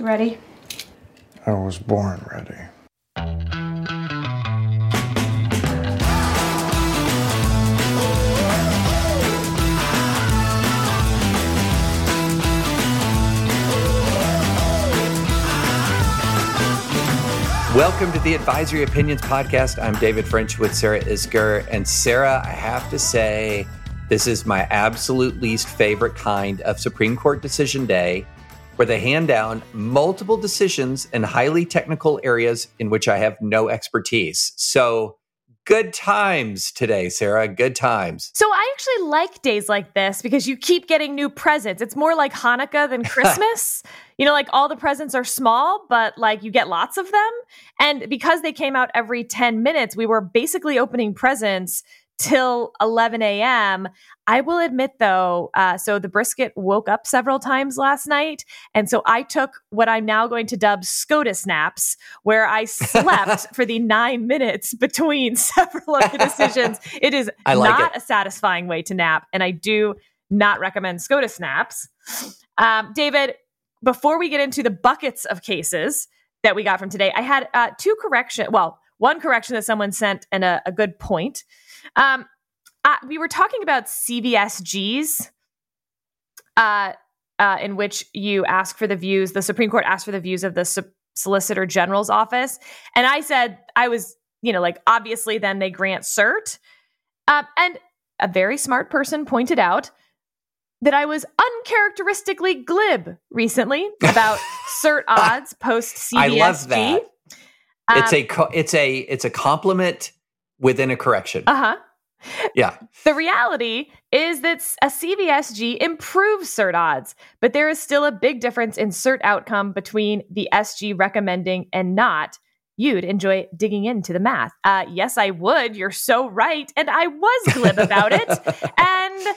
Ready? I was born ready. Welcome to the Advisory Opinions Podcast. I'm David French with Sarah Isgur. And Sarah, I have to say, this is my absolute least favorite kind of Supreme Court decision day where they hand down multiple decisions in highly technical areas in which I have no expertise. So, good times today, Sarah. Good times. So, I actually like days like this because you keep getting new presents. It's more like Hanukkah than Christmas. you know, like all the presents are small, but like you get lots of them. And because they came out every 10 minutes, we were basically opening presents till 11 a.m. I will admit though, uh, so the brisket woke up several times last night. And so I took what I'm now going to dub SCOTUS naps, where I slept for the nine minutes between several of the decisions. It is like not it. a satisfying way to nap. And I do not recommend SCOTUS naps. Um, David, before we get into the buckets of cases that we got from today, I had uh, two correction. Well, one correction that someone sent and a, a good point. Um, uh, we were talking about CVSGs, uh, uh, in which you ask for the views. The Supreme Court asked for the views of the Solicitor General's office, and I said I was, you know, like obviously then they grant cert, um, and a very smart person pointed out that I was uncharacteristically glib recently about cert odds post CVSG. I love that. Um, it's a it's a it's a compliment within a correction. Uh huh. Yeah. The reality is that a CVSG improves cert odds, but there is still a big difference in cert outcome between the SG recommending and not. You'd enjoy digging into the math. Uh, yes, I would. You're so right, and I was glib about it. and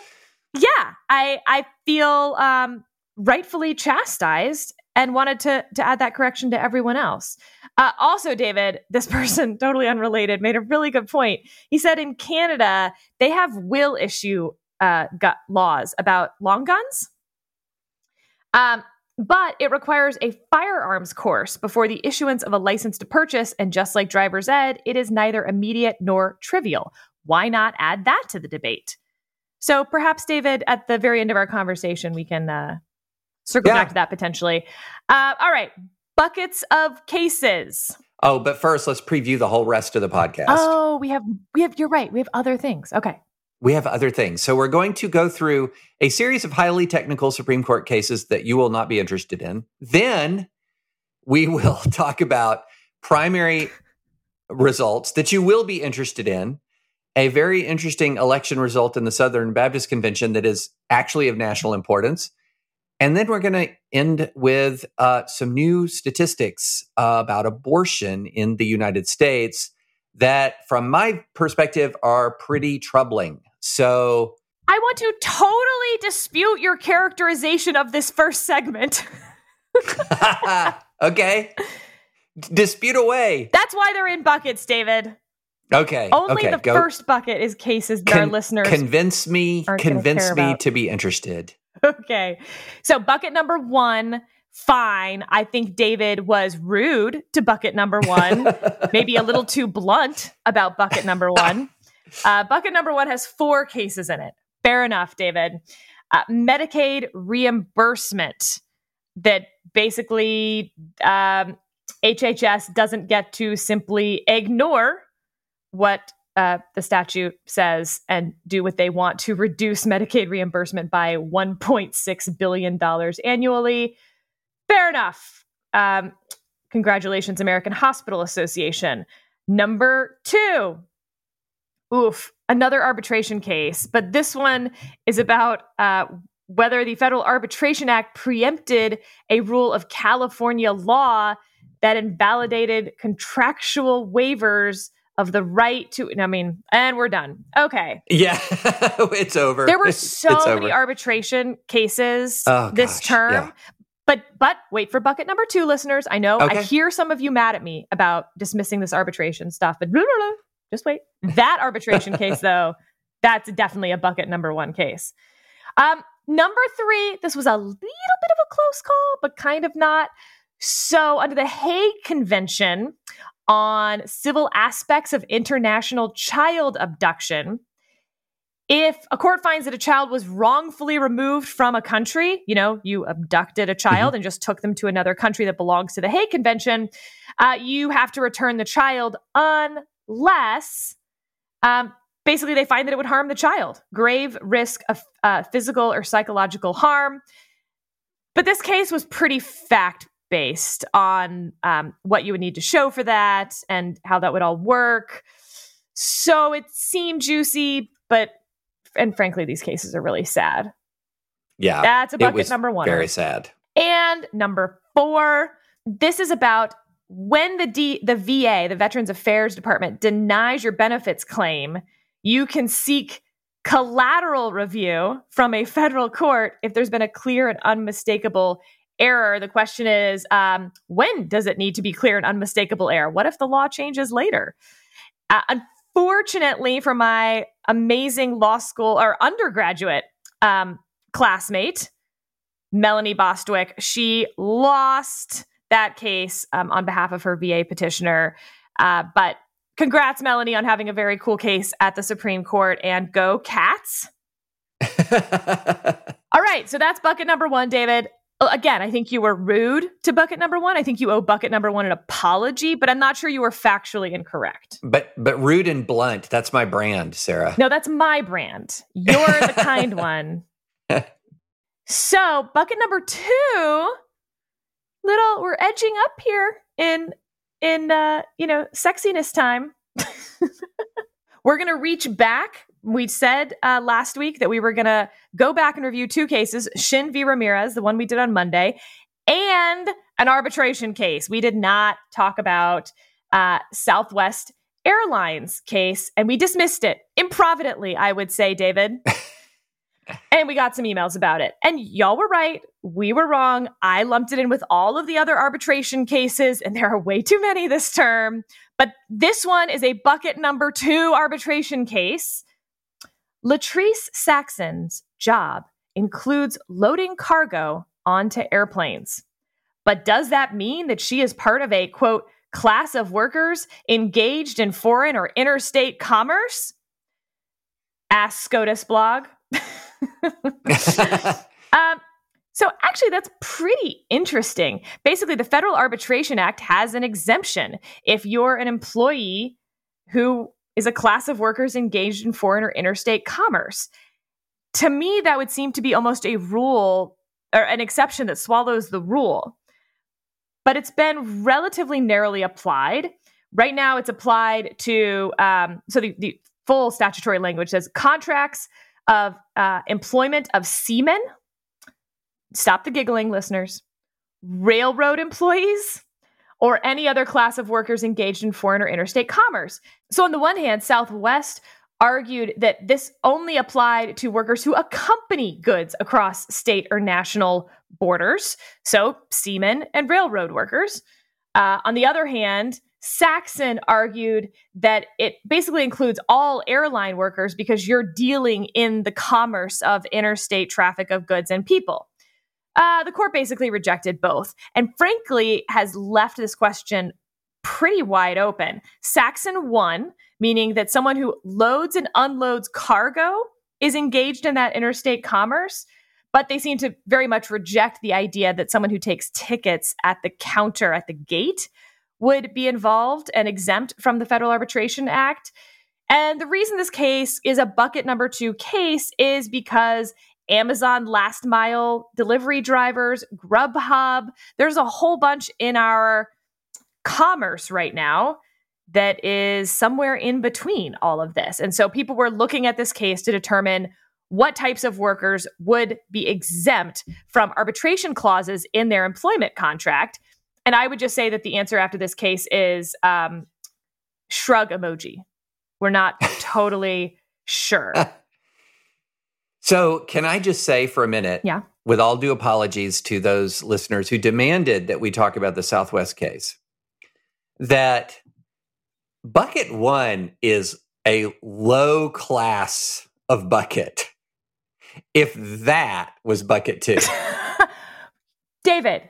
yeah, I I feel um, rightfully chastised and wanted to to add that correction to everyone else. Uh, also, David, this person, totally unrelated, made a really good point. He said in Canada they have will issue uh, laws about long guns, um, but it requires a firearms course before the issuance of a license to purchase. And just like driver's ed, it is neither immediate nor trivial. Why not add that to the debate? So perhaps, David, at the very end of our conversation, we can uh, circle yeah. back to that potentially. Uh, all right, buckets of cases. Oh, but first, let's preview the whole rest of the podcast. Oh, we have we have. You're right. We have other things. Okay. We have other things. So we're going to go through a series of highly technical Supreme Court cases that you will not be interested in. Then we will talk about primary results that you will be interested in. A very interesting election result in the Southern Baptist Convention that is actually of national importance. And then we're going to end with uh, some new statistics uh, about abortion in the United States that, from my perspective, are pretty troubling. So I want to totally dispute your characterization of this first segment. okay. Dispute away. That's why they're in buckets, David. Okay. Only okay, the go. first bucket is cases that Con- our listeners convince me convince me to be interested. okay. So bucket number one, fine. I think David was rude to bucket number one, maybe a little too blunt about bucket number one. Uh, bucket number one has four cases in it. Fair enough, David. Uh, Medicaid reimbursement that basically um, HHS doesn't get to simply ignore what uh, the statute says and do what they want to reduce Medicaid reimbursement by $1.6 billion annually. Fair enough. Um, congratulations, American Hospital Association. Number two, oof, another arbitration case, but this one is about uh, whether the Federal Arbitration Act preempted a rule of California law that invalidated contractual waivers of the right to I mean, and we're done. Okay. Yeah. it's over. There were so many arbitration cases oh, this gosh, term. Yeah. But but wait for bucket number 2 listeners. I know okay. I hear some of you mad at me about dismissing this arbitration stuff, but blah, blah, blah, just wait. That arbitration case though, that's definitely a bucket number 1 case. Um number 3, this was a little bit of a close call, but kind of not. So, under the Hague Convention, on civil aspects of international child abduction. If a court finds that a child was wrongfully removed from a country, you know, you abducted a child mm-hmm. and just took them to another country that belongs to the Hague Convention, uh, you have to return the child unless um, basically they find that it would harm the child, grave risk of uh, physical or psychological harm. But this case was pretty fact based on um, what you would need to show for that and how that would all work. So it seemed juicy, but and frankly, these cases are really sad. Yeah, that's a bucket number one. Very sad. And number four, this is about when the D, the VA, the Veterans Affairs Department, denies your benefits claim. You can seek collateral review from a federal court if there's been a clear and unmistakable error. The question is, um, when does it need to be clear and unmistakable error? What if the law changes later? Uh, unfortunately, for my amazing law school or undergraduate um, classmate, Melanie Bostwick, she lost that case um, on behalf of her VA petitioner. Uh, but congrats, Melanie, on having a very cool case at the Supreme Court and go cats. All right, so that's bucket number one, David again, I think you were rude to bucket number one. I think you owe bucket number one an apology, but I'm not sure you were factually incorrect. But but rude and blunt, that's my brand, Sarah. No, that's my brand. You're the kind one. So bucket number two, little we're edging up here in in uh, you know, sexiness time. we're gonna reach back we said uh, last week that we were going to go back and review two cases Shinn v. Ramirez, the one we did on Monday, and an arbitration case. We did not talk about uh, Southwest Airlines case, and we dismissed it improvidently, I would say, David. and we got some emails about it. And y'all were right. We were wrong. I lumped it in with all of the other arbitration cases, and there are way too many this term. But this one is a bucket number two arbitration case. Latrice Saxon's job includes loading cargo onto airplanes. But does that mean that she is part of a quote class of workers engaged in foreign or interstate commerce? Ask SCOTUS blog. um, so, actually, that's pretty interesting. Basically, the Federal Arbitration Act has an exemption if you're an employee who is a class of workers engaged in foreign or interstate commerce. To me, that would seem to be almost a rule or an exception that swallows the rule. But it's been relatively narrowly applied. Right now, it's applied to, um, so the, the full statutory language says contracts of uh, employment of seamen. Stop the giggling, listeners. Railroad employees, or any other class of workers engaged in foreign or interstate commerce. So, on the one hand, Southwest argued that this only applied to workers who accompany goods across state or national borders, so seamen and railroad workers. Uh, on the other hand, Saxon argued that it basically includes all airline workers because you're dealing in the commerce of interstate traffic of goods and people. Uh, the court basically rejected both and frankly has left this question pretty wide open. Saxon won, meaning that someone who loads and unloads cargo is engaged in that interstate commerce. But they seem to very much reject the idea that someone who takes tickets at the counter at the gate would be involved and exempt from the Federal Arbitration Act. And the reason this case is a bucket number two case is because Amazon last mile delivery drivers, Grubhub. There's a whole bunch in our commerce right now that is somewhere in between all of this. And so people were looking at this case to determine what types of workers would be exempt from arbitration clauses in their employment contract. And I would just say that the answer after this case is um, shrug emoji. We're not totally sure. So, can I just say for a minute? Yeah. With all due apologies to those listeners who demanded that we talk about the Southwest case, that bucket one is a low class of bucket. If that was bucket two. David,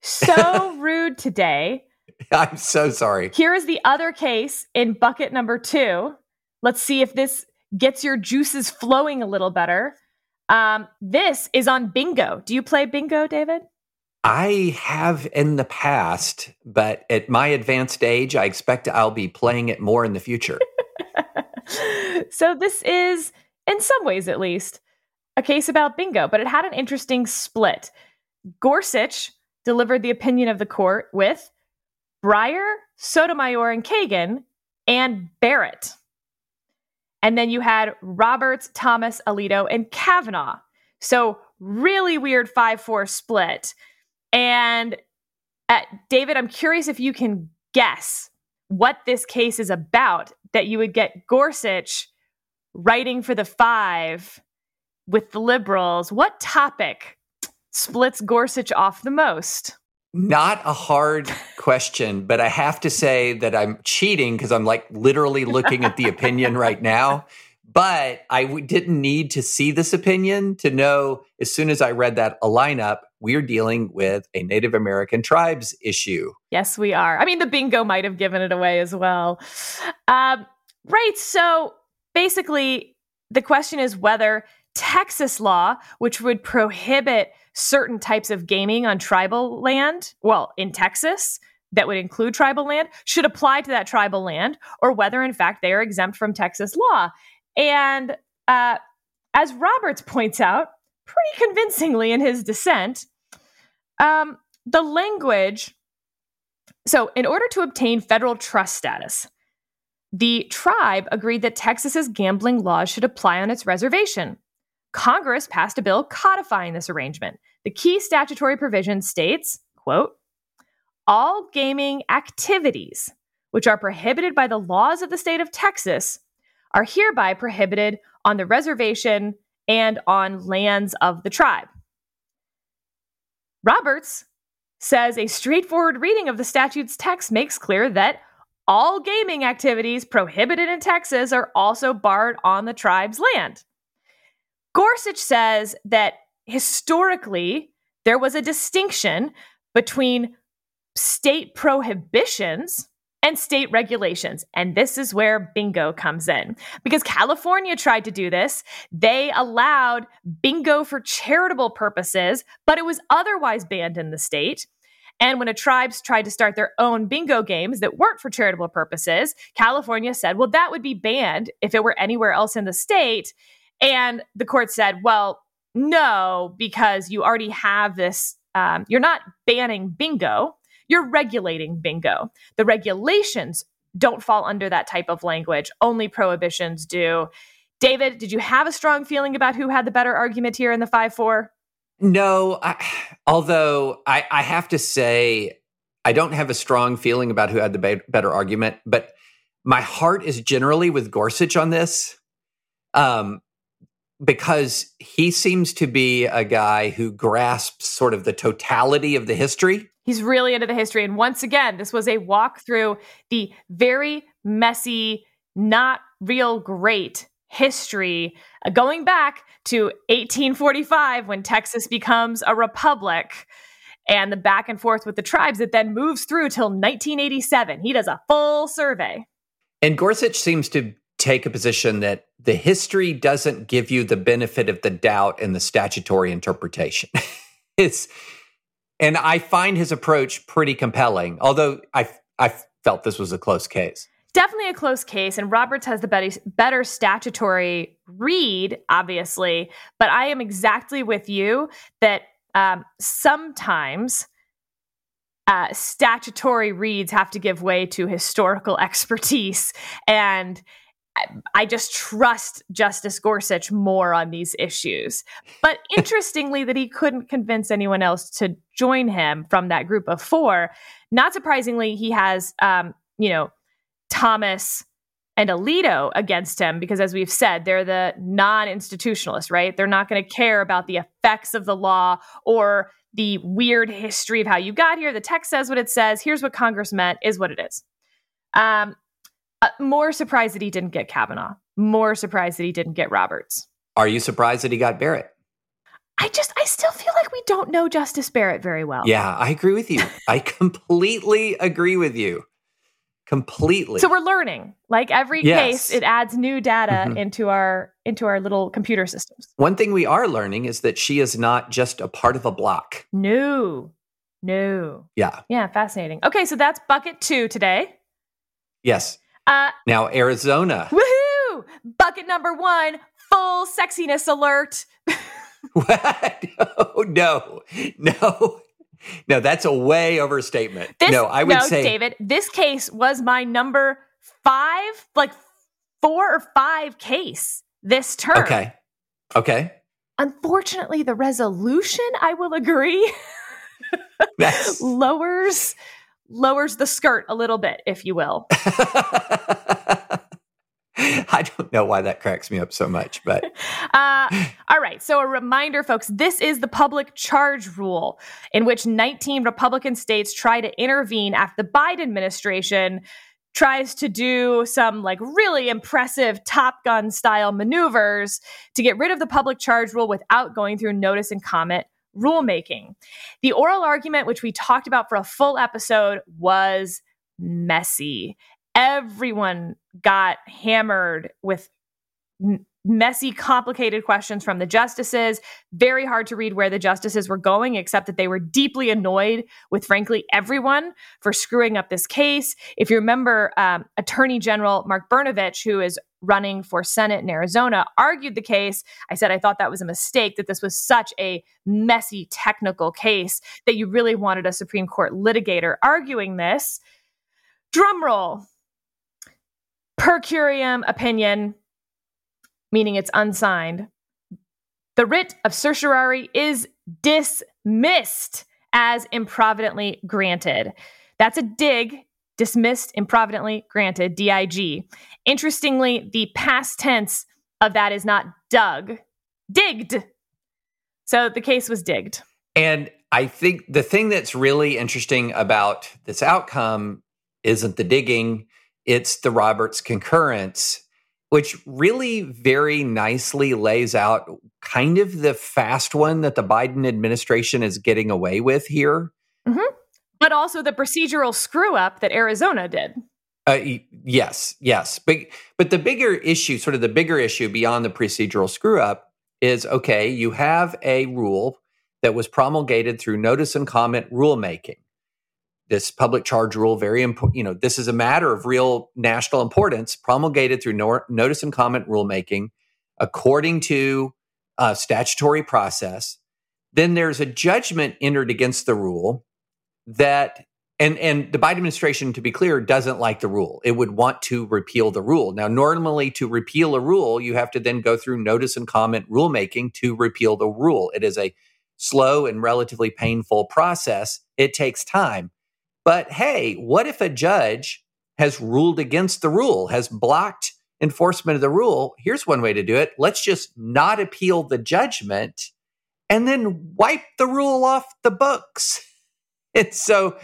so rude today. I'm so sorry. Here is the other case in bucket number two. Let's see if this gets your juices flowing a little better. Um, this is on bingo. Do you play bingo, David? I have in the past, but at my advanced age, I expect I'll be playing it more in the future. so, this is, in some ways at least, a case about bingo, but it had an interesting split. Gorsuch delivered the opinion of the court with Breyer, Sotomayor, and Kagan, and Barrett. And then you had Roberts, Thomas, Alito, and Kavanaugh. So, really weird 5 4 split. And uh, David, I'm curious if you can guess what this case is about that you would get Gorsuch writing for the five with the liberals. What topic splits Gorsuch off the most? Not a hard question, but I have to say that I'm cheating because I'm like literally looking at the opinion right now. But I w- didn't need to see this opinion to know as soon as I read that a lineup, we're dealing with a Native American tribes issue. Yes, we are. I mean, the bingo might have given it away as well. Um, right. So basically, the question is whether Texas law, which would prohibit certain types of gaming on tribal land, well, in Texas, that would include tribal land, should apply to that tribal land, or whether, in fact, they are exempt from Texas law. And uh, as Roberts points out, pretty convincingly in his dissent, um, the language. So, in order to obtain federal trust status, the tribe agreed that Texas's gambling laws should apply on its reservation. Congress passed a bill codifying this arrangement. The key statutory provision states, quote, all gaming activities which are prohibited by the laws of the state of Texas are hereby prohibited on the reservation and on lands of the tribe. Roberts says a straightforward reading of the statute's text makes clear that all gaming activities prohibited in Texas are also barred on the tribe's land. Gorsuch says that historically there was a distinction between state prohibitions and state regulations. And this is where bingo comes in. Because California tried to do this. They allowed bingo for charitable purposes, but it was otherwise banned in the state. And when a tribes tried to start their own bingo games that weren't for charitable purposes, California said, well, that would be banned if it were anywhere else in the state. And the court said, well, no, because you already have this, um, you're not banning bingo, you're regulating bingo. The regulations don't fall under that type of language, only prohibitions do. David, did you have a strong feeling about who had the better argument here in the 5 4? No, I, although I, I, have to say, I don't have a strong feeling about who had the be- better argument, but my heart is generally with Gorsuch on this. Um, because he seems to be a guy who grasps sort of the totality of the history. He's really into the history. And once again, this was a walk through the very messy, not real great history uh, going back to 1845 when Texas becomes a republic and the back and forth with the tribes that then moves through till 1987. He does a full survey. And Gorsuch seems to take a position that the history doesn't give you the benefit of the doubt in the statutory interpretation. it's and I find his approach pretty compelling, although I I felt this was a close case. Definitely a close case, and Roberts has the better, better statutory read, obviously. But I am exactly with you that um, sometimes uh, statutory reads have to give way to historical expertise, and I just trust Justice Gorsuch more on these issues. But interestingly, that he couldn't convince anyone else to join him from that group of four. Not surprisingly, he has, um, you know, Thomas and Alito against him because, as we've said, they're the non institutionalists, right? They're not going to care about the effects of the law or the weird history of how you got here. The text says what it says. Here's what Congress meant, is what it is. Um, uh, more surprised that he didn't get Kavanaugh. More surprised that he didn't get Roberts. Are you surprised that he got Barrett? I just, I still feel like we don't know Justice Barrett very well. Yeah, I agree with you. I completely agree with you. Completely. So we're learning. Like every Yes. case, it adds new data Mhm. into our into our little computer systems. One thing we are learning is that she is not just a part of a block. No, no. Yeah. Yeah, fascinating. Okay, so that's bucket two today. Yes. Uh, Now, Arizona. woohoo! Bucket number one, full sexiness alert. What? no, no, no, no. That's a way overstatement. This, no, I would no, say David, this case was my number five, like four or five case this term. okay, okay. Unfortunately, the resolution, I will agree, lowers lowers the skirt a little bit, if you will. I don't know why that cracks me up so much, but Uh, all right. So, a reminder, folks this is the public charge rule, in which 19 Republican states try to intervene after the Biden administration tries to do some like really impressive Top Gun style maneuvers to get rid of the public charge rule without going through notice and comment rulemaking. The oral argument, which we talked about for a full episode, was messy. Everyone got hammered with messy, complicated questions from the justices. Very hard to read where the justices were going, except that they were deeply annoyed with, frankly, everyone for screwing up this case. If you remember, um, Attorney General Mark Brnovich, who is running for Senate in Arizona, argued the case. I said I thought that was a mistake, that this was such a messy technical case that you really wanted a Supreme Court litigator arguing this. Drum roll. Per curiam opinion, meaning it's unsigned. The writ of certiorari is dismissed as improvidently granted. That's a dig, dismissed, improvidently granted, DIG. Interestingly, the past tense of that is not dug, digged. So the case was digged. And I think the thing that's really interesting about this outcome isn't the digging, it's the Roberts concurrence, which really very nicely lays out kind of the fast one that the Biden administration is getting away with here. Mm-hmm. But also the procedural screw up that Arizona did. Uh, yes, yes. But, but the bigger issue, sort of the bigger issue beyond the procedural screw up, is okay, you have a rule that was promulgated through notice and comment rulemaking. This public charge rule, very important, you know, this is a matter of real national importance, promulgated through nor- notice and comment rulemaking according to a statutory process. Then there's a judgment entered against the rule that and and the Biden administration, to be clear, doesn't like the rule. It would want to repeal the rule. Now, normally to repeal a rule, you have to then go through notice and comment rulemaking to repeal the rule. It is a slow and relatively painful process. It takes time. But hey, what if a judge has ruled against the rule, has blocked enforcement of the rule? Here's one way to do it. Let's just not appeal the judgment and then wipe the rule off the books. And so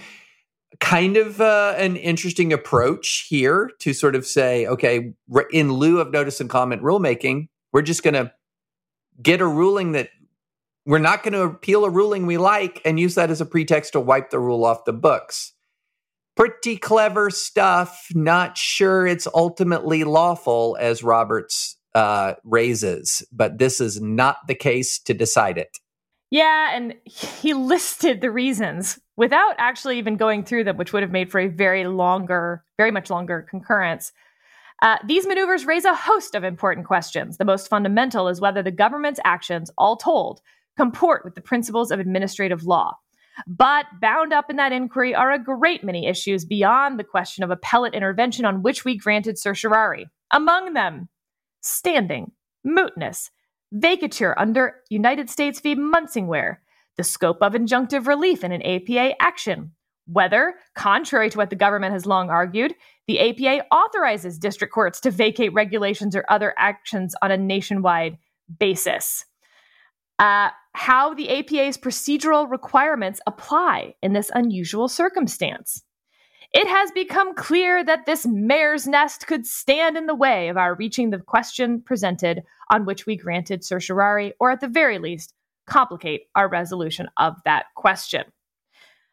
kind of uh, an interesting approach here to sort of say, okay, in lieu of notice and comment rulemaking, we're just going to get a ruling that we're not going to appeal a ruling we like and use that as a pretext to wipe the rule off the books. Pretty clever stuff. Not sure it's ultimately lawful, as Roberts uh, raises, but this is not the case to decide it. Yeah, and he listed the reasons without actually even going through them, which would have made for a very longer, very much longer concurrence. Uh, these maneuvers raise a host of important questions. The most fundamental is whether the government's actions, all told, comport with the principles of administrative law. But bound up in that inquiry are a great many issues beyond the question of appellate intervention on which we granted certiorari. Among them, standing, mootness, vacatur under United States v. Munsingwear, the scope of injunctive relief in an APA action, whether, contrary to what the government has long argued, the APA authorizes district courts to vacate regulations or other actions on a nationwide basis. Uh, how the APA's procedural requirements apply in this unusual circumstance. It has become clear that this mare's nest could stand in the way of our reaching the question presented on which we granted certiorari, or at the very least, complicate our resolution of that question.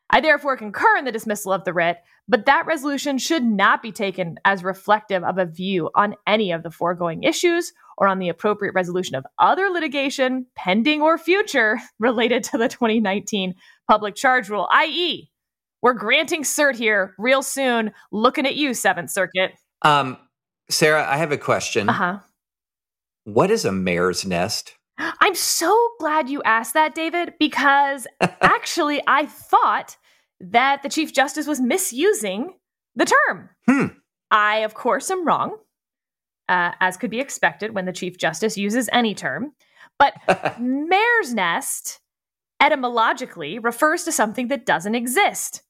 I therefore concur in the dismissal of the writ, but that resolution should not be taken as reflective of a view on any of the foregoing issues or on the appropriate resolution of other litigation, pending or future, related to the 2019 public charge rule, i.e., we're granting cert here real soon. Looking at you, Seventh Circuit. Um, Sarah, I have a question. Uh huh. What is a mare's nest? I'm so glad you asked that, David, because actually I thought that the Chief Justice was misusing the term. Hmm. I, of course, am wrong, uh, as could be expected when the Chief Justice uses any term. But mare's nest etymologically refers to something that doesn't exist.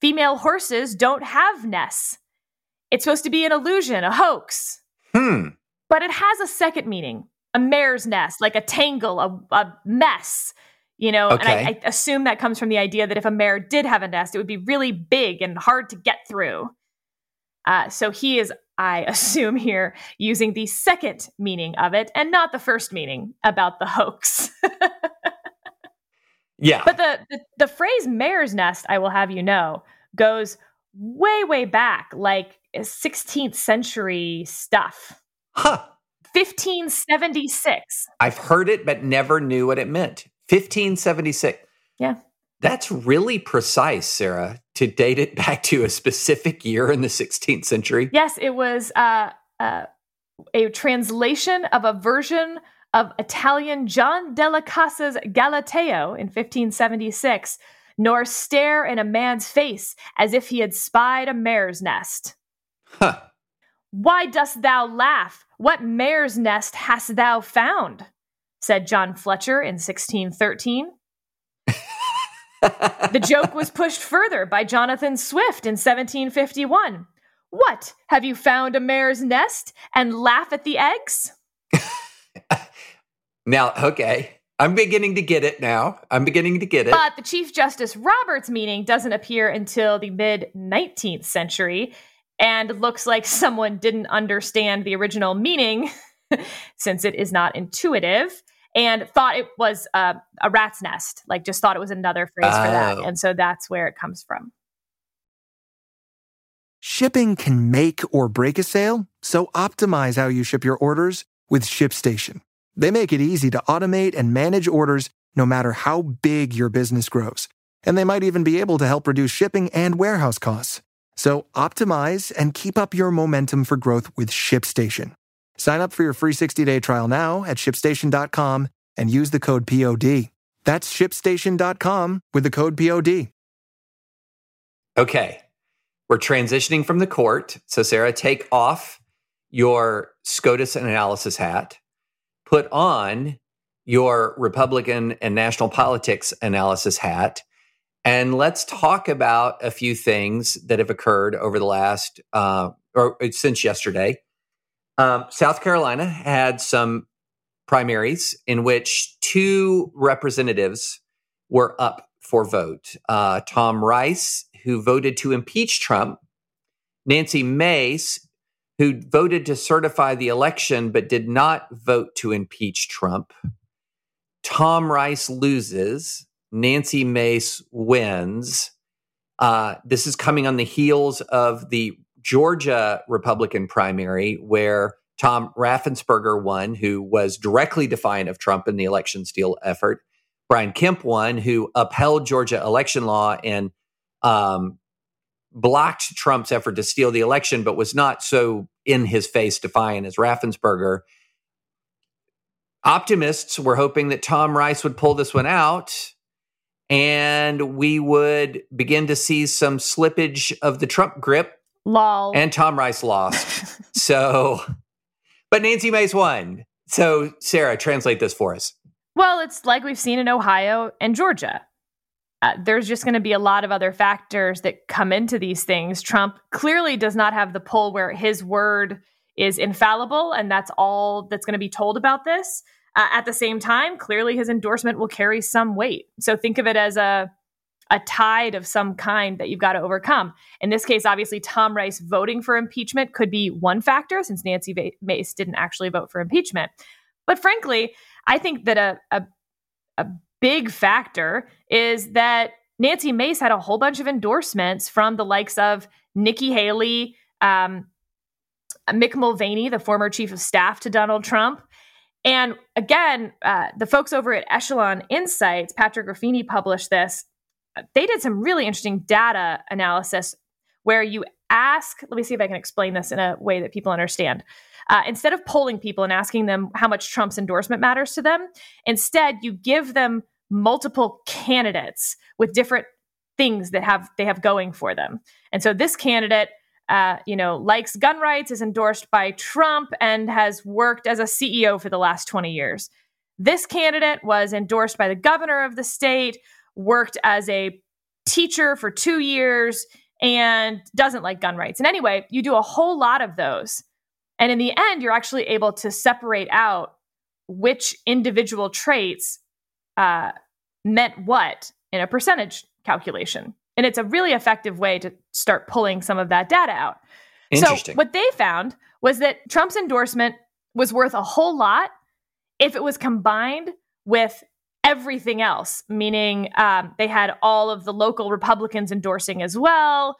Female horses don't have nests. It's supposed to be an illusion, a hoax. Hmm. But it has a second meaning a mare's nest, like a tangle, a, a mess. You know, Okay. and I, I assume that comes from the idea that if a mare did have a nest, it would be really big and hard to get through. Uh, so he is, I assume, here using the second meaning of it and not the first meaning about the hoax. Yeah. But the, the the phrase mare's nest, I will have you know, goes way, way back, like 16th century stuff. huh. 1576. I've heard it, but never knew what it meant. 1576. Yeah. That's really precise, Sarah, to date it back to a specific year in the 16th century. Yes, it was uh, uh, a translation of a version of Italian John della Casa's Galateo in 1576, nor stare in a man's face as if he had spied a mare's nest. Huh. Why dost thou laugh? What mare's nest hast thou found? said John Fletcher in 1613. The joke was pushed further by Jonathan Swift in 1751. What? Have you found a mare's nest and laugh at the eggs? now, okay. I'm beginning to get it now. I'm beginning to get it. But the Chief Justice Roberts meaning doesn't appear until the mid 19th century and looks like someone didn't understand the original meaning since it is not intuitive and thought it was uh, a rat's nest, like just thought it was another phrase for that. Oh. And so that's where it comes from. Shipping can make or break a sale, so optimize how you ship your orders with ShipStation. They make it easy to automate and manage orders no matter how big your business grows. And they might even be able to help reduce shipping and warehouse costs. So optimize and keep up your momentum for growth with ShipStation. Sign up for your free 60-day trial now at shipstation.com and use the code POD. That's shipstation.com with the code POD. Okay. We're transitioning from the court. So, Sarah, take off your SCOTUS and analysis hat, put on your Republican and national politics analysis hat, and let's talk about a few things that have occurred over the last, uh, or since yesterday. Um, South Carolina had some primaries in which two representatives were up for vote. Uh, Tom Rice, who voted to impeach Trump, Nancy Mace, who voted to certify the election but did not vote to impeach Trump. Tom Rice loses. Nancy Mace wins. Uh, this is coming on the heels of the Georgia Republican primary, where Tom Raffensperger won, who was directly defiant of Trump in the election steal effort. Brian Kemp won, who upheld Georgia election law and um, blocked Trump's effort to steal the election, but was not so in his face defiant as Raffensperger. Optimists were hoping that Tom Rice would pull this one out and we would begin to see some slippage of the Trump grip Lol. And Tom Rice lost. so, but Nancy Mace won. So, Sarah, translate this for us. Well, it's like we've seen in Ohio and Georgia. Uh, there's just going to be a lot of other factors that come into these things. Trump clearly does not have the pull where his word is infallible, and that's all that's going to be told about this. Uh, at the same time, clearly his endorsement will carry some weight. So think of it as a a tide of some kind that you've got to overcome. In this case, obviously, Tom Rice voting for impeachment could be one factor since Nancy Mace didn't actually vote for impeachment. But frankly, I think that a, a, a big factor is that Nancy Mace had a whole bunch of endorsements from the likes of Nikki Haley, um, Mick Mulvaney, the former chief of staff to Donald Trump. And again, uh, the folks over at Echelon Insights, Patrick Ruffini published this. They did some really interesting data analysis where you ask, let me see if I can explain this in a way that people understand. Uh, instead of polling people and asking them how much Trump's endorsement matters to them, instead you give them multiple candidates with different things that have they have going for them. And so this candidate, uh, you know, likes gun rights, is endorsed by Trump, and has worked as a CEO for the last 20 years. This candidate was endorsed by the governor of the state, worked as a teacher for two years, and doesn't like gun rights. And anyway, you do a whole lot of those. And in the end, you're actually able to separate out which individual traits uh, meant what in a percentage calculation. And it's a really effective way to start pulling some of that data out. So, what they found was that Trump's endorsement was worth a whole lot if it was combined with everything else, meaning um, they had all of the local Republicans endorsing as well.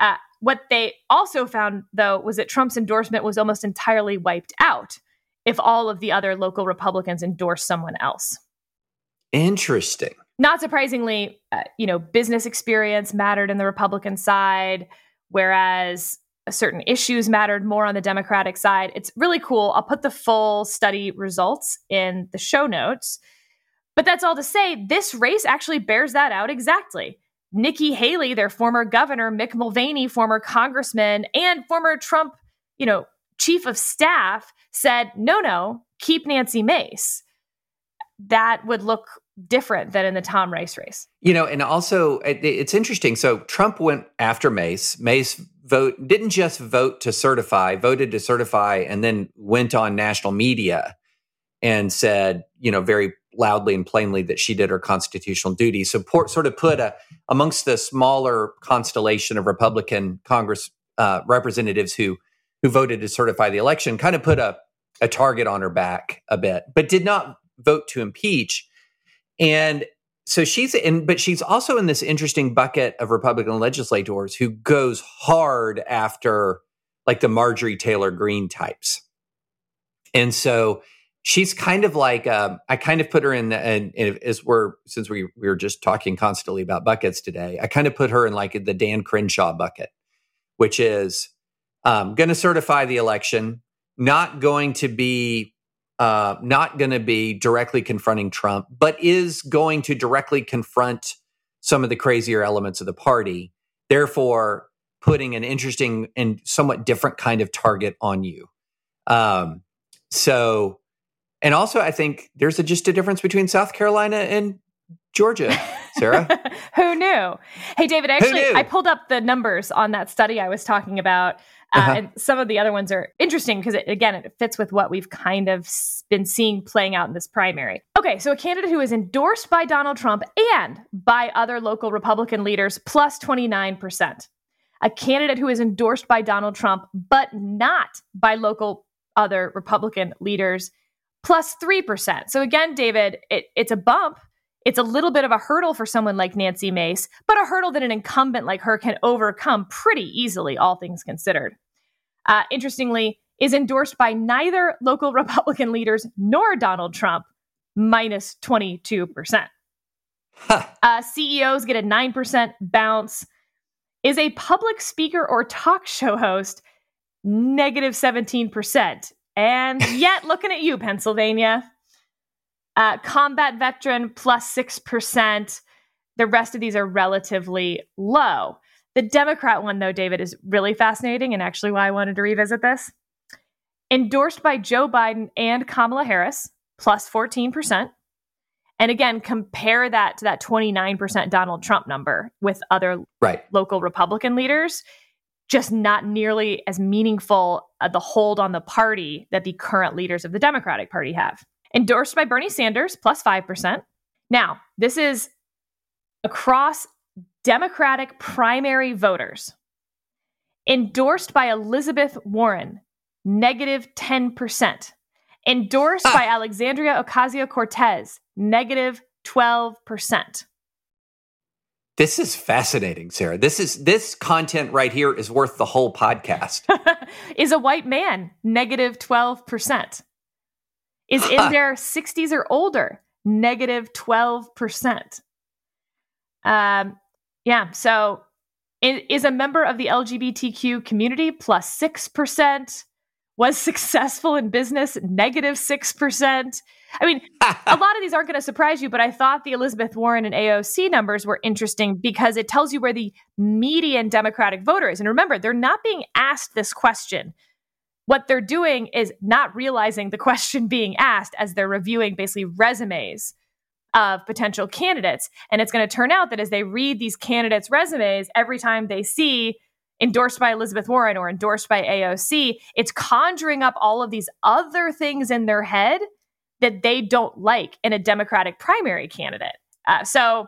Uh, what they also found, though, was that Trump's endorsement was almost entirely wiped out if all of the other local Republicans endorsed someone else. Interesting. Not surprisingly, uh, you know, business experience mattered in the Republican side, whereas certain issues mattered more on the Democratic side. It's really cool. I'll put the full study results in the show notes. But that's all to say, this race actually bears that out exactly. Nikki Haley, their former governor, Mick Mulvaney, former congressman, and former Trump, you know, chief of staff said, no, no, keep Nancy Mace. That would look different than in the Tom Rice race. You know, and also it's interesting. So Trump went after Mace. Mace vote didn't just vote to certify, voted to certify, and then went on national media and said, you know, very loudly and plainly that she did her constitutional duty. So port, sort of put a amongst the smaller constellation of Republican Congress uh, representatives who who voted to certify the election, kind of put a a target on her back a bit, but did not vote to impeach. And so she's in, but she's also in this interesting bucket of Republican legislators who goes hard after like the Marjorie Taylor Greene types. And so she's kind of like um, I kind of put her in, and as we're since we we were just talking constantly about buckets today, I kind of put her in like the Dan Crenshaw bucket, which is um, going to certify the election, not going to be uh, not going to be directly confronting Trump, but is going to directly confront some of the crazier elements of the party. Therefore, putting an interesting and somewhat different kind of target on you. Um, so and also, I think there's a, just a difference between South Carolina and Georgia, Sarah. Who knew? Hey, David, actually, I pulled up the numbers on that study I was talking about. Uh, uh-huh. And some of the other ones are interesting because, again, it fits with what we've kind of been seeing playing out in this primary. Okay, so a candidate who is endorsed by Donald Trump and by other local Republican leaders, plus 29%. A candidate who is endorsed by Donald Trump, but not by local other Republican leaders, plus 3%. So again, David, it, it's a bump. It's a little bit of a hurdle for someone like Nancy Mace, but a hurdle that an incumbent like her can overcome pretty easily, all things considered. Uh, interestingly, is endorsed by neither local Republican leaders nor Donald Trump, minus 22%. Huh. Uh, CEOs get a 9% bounce. Is a public speaker or talk show host negative 17%. And yet, looking at you, Pennsylvania. Uh, combat veteran plus 6%. The rest of these are relatively low. The Democrat one, though, David, is really fascinating and actually why I wanted to revisit this. Endorsed by Joe Biden and Kamala Harris, plus 14%. And again, compare that to that 29% Donald Trump number with other right. local Republican leaders. Just not nearly as meaningful uh, the hold on the party that the current leaders of the Democratic Party have. Endorsed by Bernie Sanders, plus 5%. Now, this is across Democratic primary voters. Endorsed by Elizabeth Warren, negative 10%. Endorsed by Alexandria Ocasio Cortez, negative 12%. This is fascinating, Sarah. This is this content right here is worth the whole podcast. is a white man negative 12%. Is in their 60s or older negative 12%. Um yeah, so is a member of the LGBTQ community plus 6% was successful in business, negative 6%. I mean, a lot of these aren't going to surprise you, but I thought the Elizabeth Warren and AOC numbers were interesting because it tells you where the median Democratic voter is. And remember, they're not being asked this question. What they're doing is not realizing the question being asked as they're reviewing basically resumes of potential candidates. And it's going to turn out that as they read these candidates' resumes, every time they see endorsed by Elizabeth Warren or endorsed by AOC, it's conjuring up all of these other things in their head that they don't like in a Democratic primary candidate. Uh, so,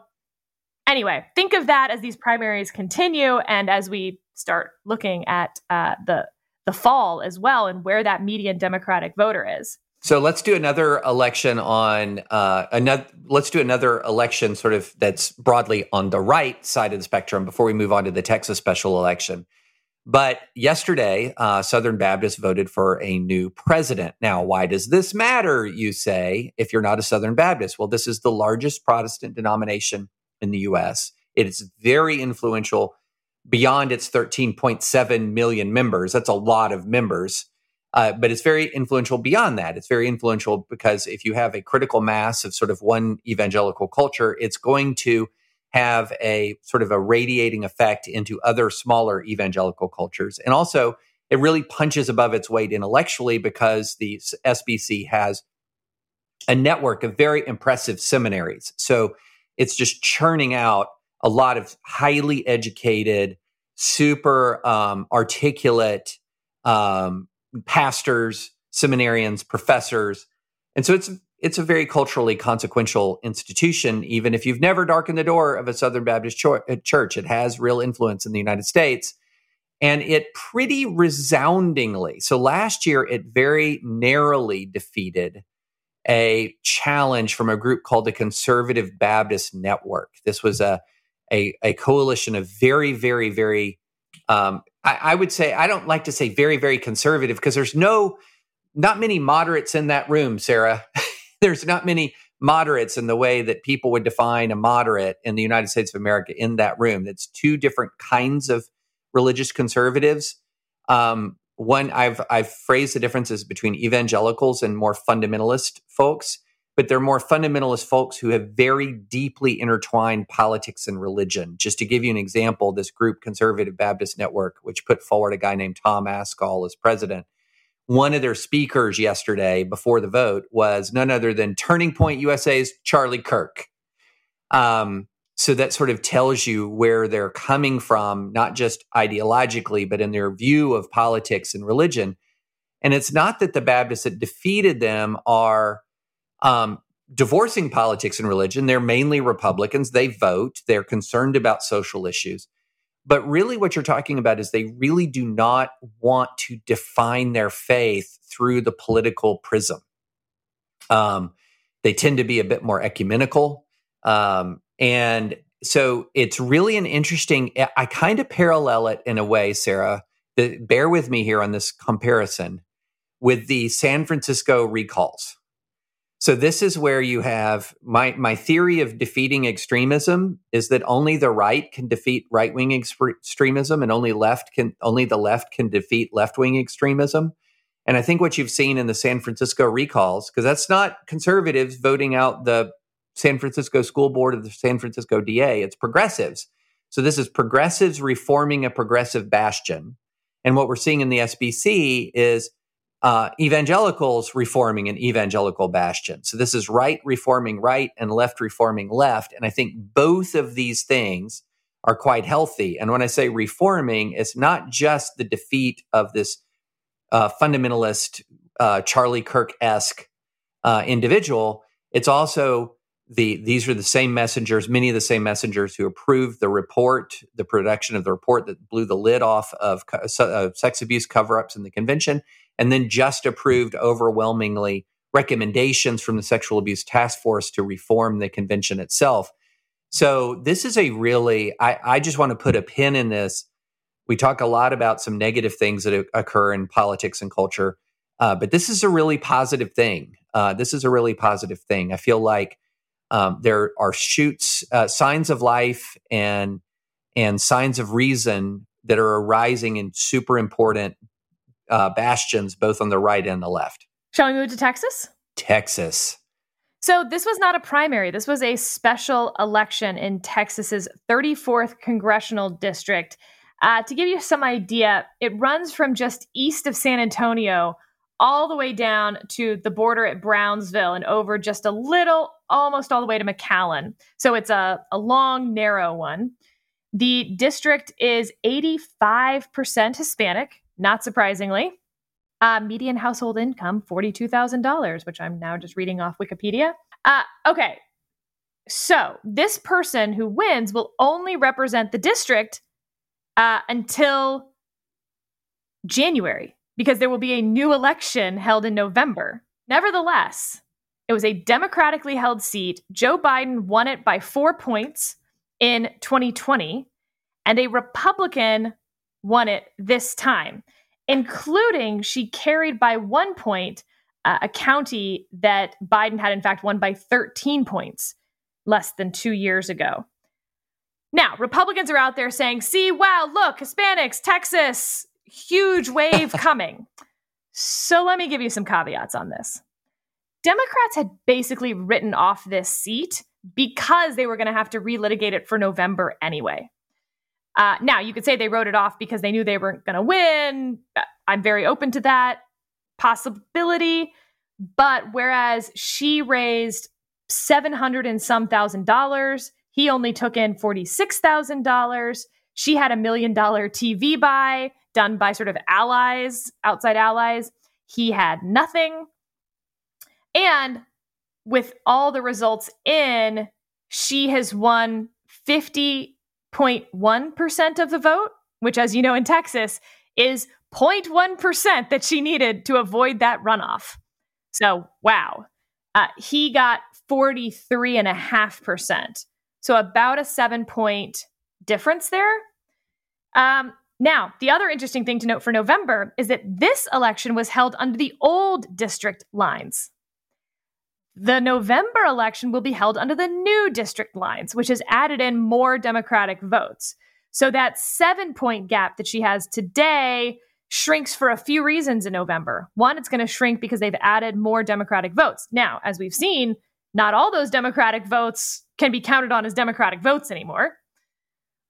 anyway, think of that as these primaries continue and as we start looking at uh, the the fall as well and where that median Democratic voter is. So let's do another election on uh, another. Let's do another election, sort of that's broadly on the right side of the spectrum before we move on to the Texas special election. But yesterday, uh, Southern Baptists voted for a new president. Now, why does this matter? You say, if you're not a Southern Baptist. Well, this is the largest Protestant denomination in the U.S. It is very influential beyond its 13.7 million members. That's a lot of members. Uh, but it's very influential beyond that. It's very influential because if you have a critical mass of sort of one evangelical culture, it's going to have a sort of a radiating effect into other smaller evangelical cultures. And also, it really punches above its weight intellectually because the SBC has a network of very impressive seminaries. So it's just churning out a lot of highly educated, super um, articulate um, pastors, seminarians, professors. And so it's it's a very culturally consequential institution, even if you've never darkened the door of a Southern Baptist uh, church. It has real influence in the United States. And it pretty resoundingly, so last year it very narrowly defeated a challenge from a group called the Conservative Baptist Network. This was a, a, a coalition of very, very, very um, I, I would say I don't like to say very, very conservative because there's no not many moderates in that room, Sarah. there's not many moderates in the way that people would define a moderate in the United States of America in that room. It's two different kinds of religious conservatives. Um, one, I've I've phrased the differences between evangelicals and more fundamentalist folks but they're more fundamentalist folks who have very deeply intertwined politics and religion. Just to give you an example, this group, Conservative Baptist Network, which put forward a guy named Tom Ascol as president, one of their speakers yesterday before the vote was none other than Turning Point USA's Charlie Kirk. Um, so that sort of tells you where they're coming from, not just ideologically, but in their view of politics and religion. And it's not that the Baptists that defeated them are um, divorcing politics and religion. They're mainly Republicans. They vote. They're concerned about social issues. But really, what you're talking about is they really do not want to define their faith through the political prism. Um, they tend to be a bit more ecumenical. Um, and so it's really an interesting, I kind of parallel it in a way, Sarah. Bear with me here on this comparison with the San Francisco recalls. So this is where you have my my theory of defeating extremism is that only the right can defeat right wing extremism, and only left can only the left can defeat left wing extremism. And I think what you've seen in the San Francisco recalls, because that's not conservatives voting out the San Francisco school board or the San Francisco DA, it's progressives. So this is progressives reforming a progressive bastion. And what we're seeing in the SBC is uh, evangelicals reforming an evangelical bastion. So this is right reforming right and left reforming left. And I think both of these things are quite healthy. And when I say reforming, it's not just the defeat of this uh, fundamentalist uh, Charlie Kirk esque uh, individual. It's also the these are the same messengers, many of the same messengers who approved the report, the production of the report that blew the lid off of uh, sex abuse cover ups in the convention, and then just approved overwhelmingly recommendations from the Sexual Abuse Task Force to reform the convention itself. So this is a really, I, I just want to put a pin in this. We talk a lot about some negative things that occur in politics and culture, uh, but this is a really positive thing. Uh, this is a really positive thing. I feel like um, there are shoots, uh, signs of life, and and signs of reason that are arising in super important uh, bastions, both on the right and the left. Shall we move to Texas? Texas. So, this was not a primary. This was a special election in Texas's 34th congressional district. Uh, to give you some idea, it runs from just east of San Antonio all the way down to the border at Brownsville and over just a little, almost all the way to McAllen. So, it's a, a long, narrow one. The district is 85% Hispanic, not surprisingly. Uh, median household income, $42,000, which I'm now just reading off Wikipedia. Uh, okay. So this person who wins will only represent the district uh, until January because there will be a new election held in November. Nevertheless, it was a democratically held seat. Joe Biden won it by four points in 2020, and a Republican won it this time including she carried by one point uh, a county that Biden had, in fact, won by 13 points less than two years ago. Now, Republicans are out there saying, see, wow, look, Hispanics, Texas, huge wave coming. so let me give you some caveats on this. Democrats had basically written off this seat because they were going to have to relitigate it for November anyway. Uh, now, you could say they wrote it off because they knew they weren't going to win. I'm very open to that possibility. But whereas she raised 700 and some thousand dollars, he only took in $46,000. She had a million dollar TV buy done by sort of allies, outside allies. He had nothing. And with all the results in, she has won 50 0.1% of the vote, which, as you know, in Texas is 0.1% that she needed to avoid that runoff. So, wow. Uh, he got 43.5%. So, about a seven point difference there. Um, now, the other interesting thing to note for November is that this election was held under the old district lines. The November election will be held under the new district lines, which has added in more Democratic votes. So that seven point gap that she has today shrinks for a few reasons in November. One, it's going to shrink because they've added more Democratic votes. Now, as we've seen, not all those Democratic votes can be counted on as Democratic votes anymore.